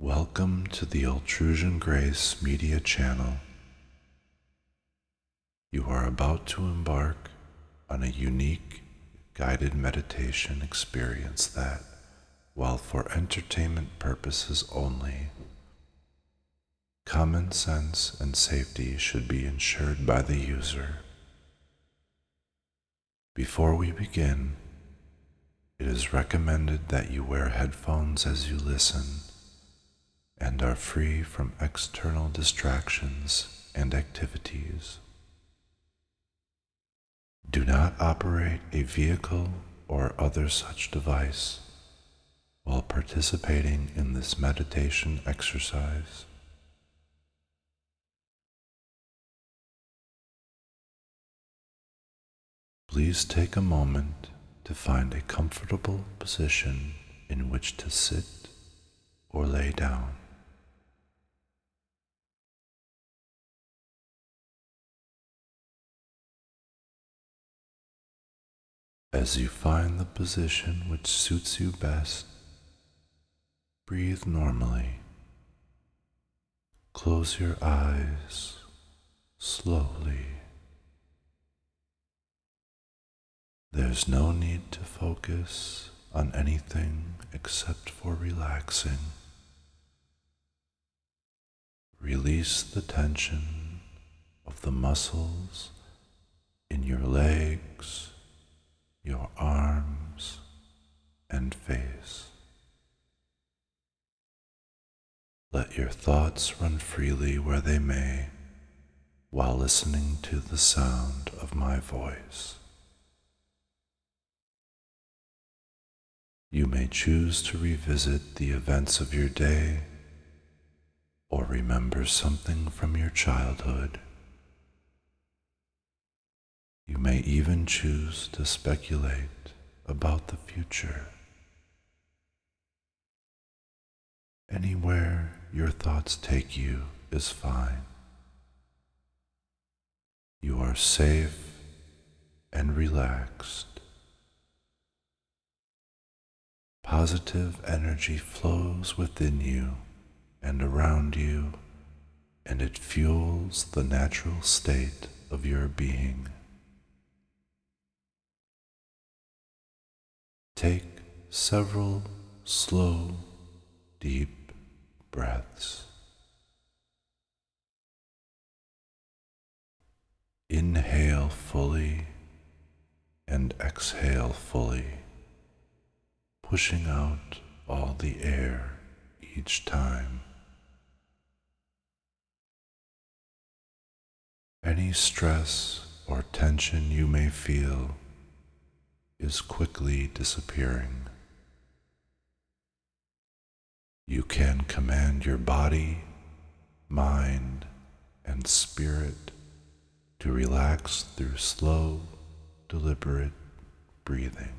Welcome to the Altrusian Grace Media Channel. You are about to embark on a unique guided meditation experience that, while for entertainment purposes only, common sense and safety should be ensured by the user. Before we begin, it is recommended that you wear headphones as you listen and are free from external distractions and activities. Do not operate a vehicle or other such device while participating in this meditation exercise. Please take a moment to find a comfortable position in which to sit or lay down. As you find the position which suits you best, breathe normally. Close your eyes slowly. There's no need to focus on anything except for relaxing. Release the tension of the muscles in your legs, your arms, and face. Let your thoughts run freely where they may while listening to the sound of my voice. You may choose to revisit the events of your day or remember something from your childhood. You may even choose to speculate about the future. Anywhere your thoughts take you is fine. You are safe and relaxed. Positive energy flows within you and around you, and it fuels the natural state of your being. Take several slow, deep breaths. Inhale fully and exhale fully pushing out all the air each time. Any stress or tension you may feel is quickly disappearing. You can command your body, mind, and spirit to relax through slow, deliberate breathing.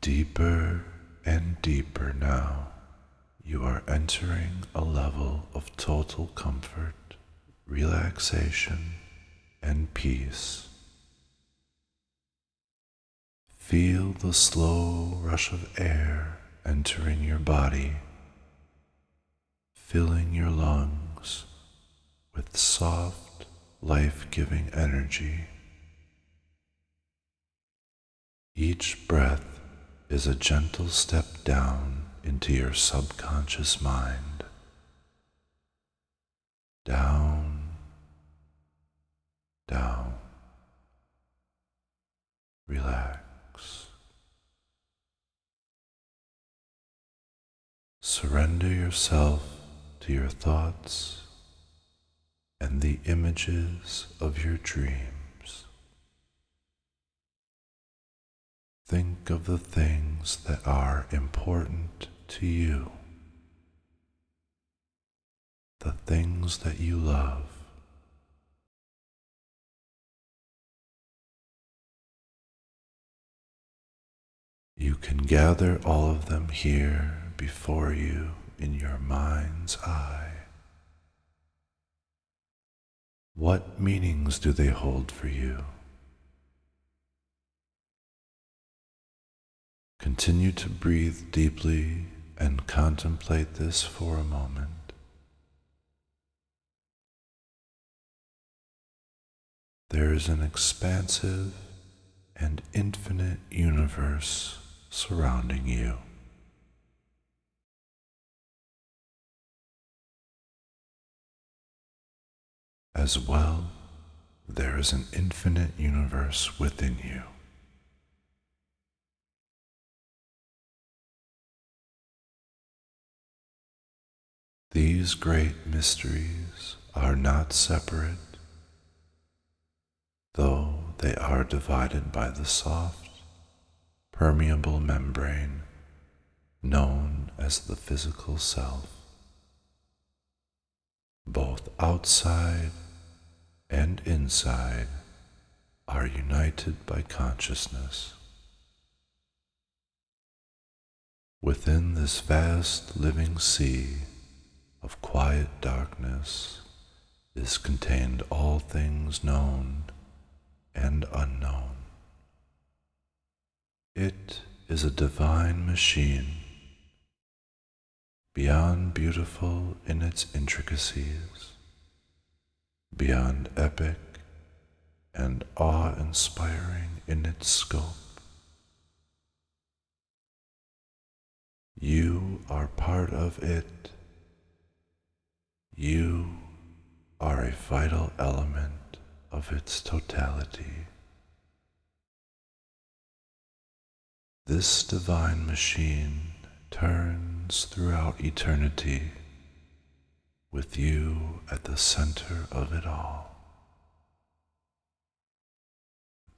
Deeper and deeper now, you are entering a level of total comfort, relaxation, and peace. Feel the slow rush of air entering your body, filling your lungs with soft, life giving energy. Each breath is a gentle step down into your subconscious mind. Down, down. Relax. Surrender yourself to your thoughts and the images of your dreams. Think of the things that are important to you, the things that you love. You can gather all of them here before you in your mind's eye. What meanings do they hold for you? Continue to breathe deeply and contemplate this for a moment. There is an expansive and infinite universe surrounding you. As well, there is an infinite universe within you. These great mysteries are not separate, though they are divided by the soft, permeable membrane known as the physical self. Both outside and inside are united by consciousness. Within this vast living sea of quiet darkness is contained all things known and unknown. It is a divine machine, beyond beautiful in its intricacies, beyond epic and awe inspiring in its scope. You are part of it you are a vital element of its totality. This divine machine turns throughout eternity with you at the center of it all.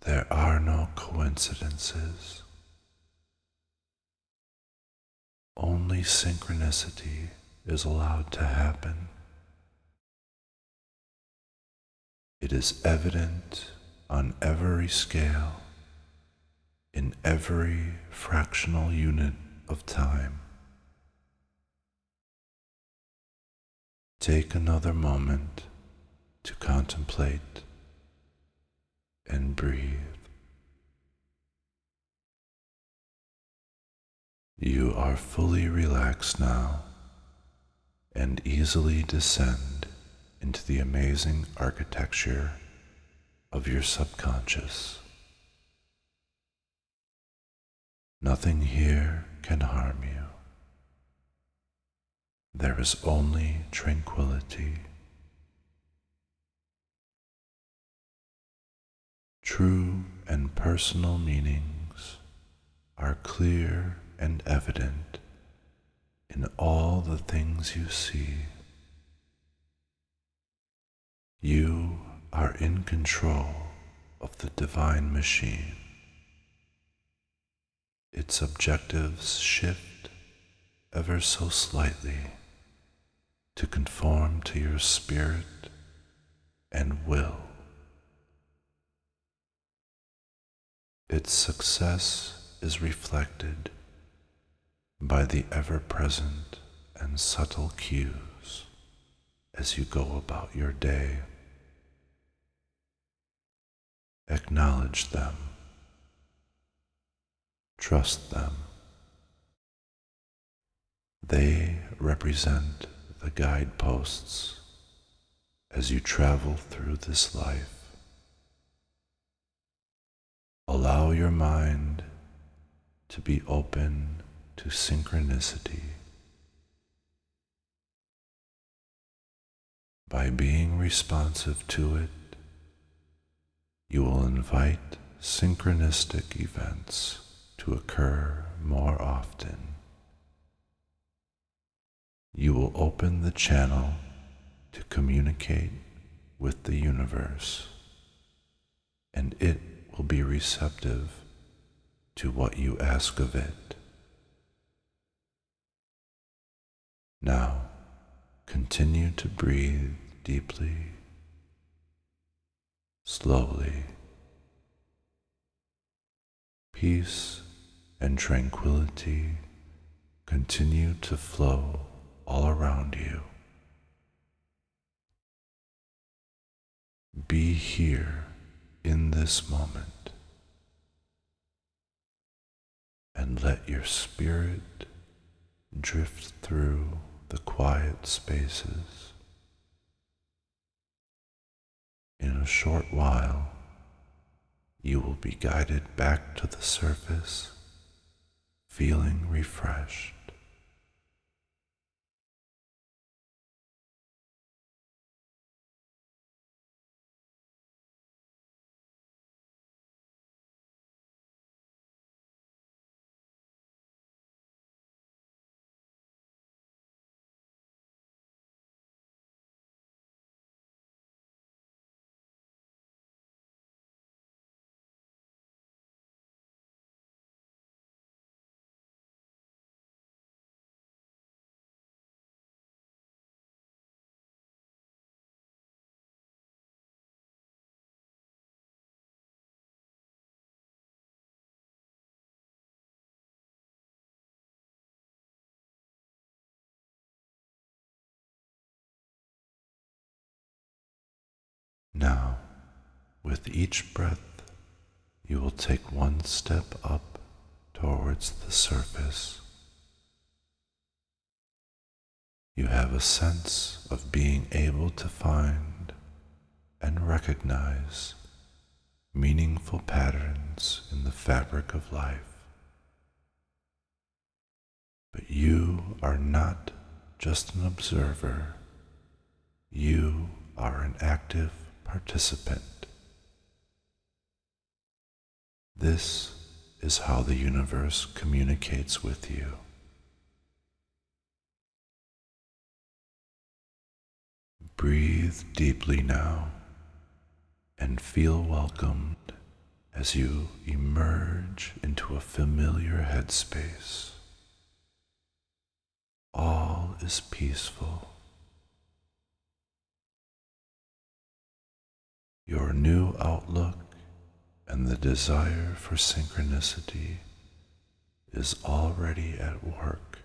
There are no coincidences, only synchronicity is allowed to happen. It is evident on every scale, in every fractional unit of time. Take another moment to contemplate and breathe. You are fully relaxed now and easily descend into the amazing architecture of your subconscious. Nothing here can harm you. There is only tranquility. True and personal meanings are clear and evident in all the things you see. You are in control of the divine machine. Its objectives shift ever so slightly to conform to your spirit and will. Its success is reflected by the ever present and subtle cues as you go about your day. Acknowledge them. Trust them. They represent the guideposts as you travel through this life. Allow your mind to be open to synchronicity. By being responsive to it, you will invite synchronistic events to occur more often. You will open the channel to communicate with the universe, and it will be receptive to what you ask of it. Now, Continue to breathe deeply, slowly. Peace and tranquility continue to flow all around you. Be here in this moment and let your spirit drift through the quiet spaces. In a short while, you will be guided back to the surface, feeling refreshed. Now, with each breath, you will take one step up towards the surface. You have a sense of being able to find and recognize meaningful patterns in the fabric of life. But you are not just an observer, you are an active participant. This is how the universe communicates with you. Breathe deeply now and feel welcomed as you emerge into a familiar headspace. All is peaceful. Your new outlook and the desire for synchronicity is already at work.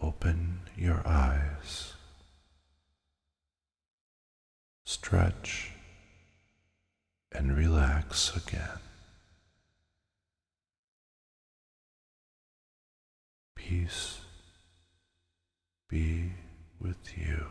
Open your eyes, stretch, and relax again. Peace be with you.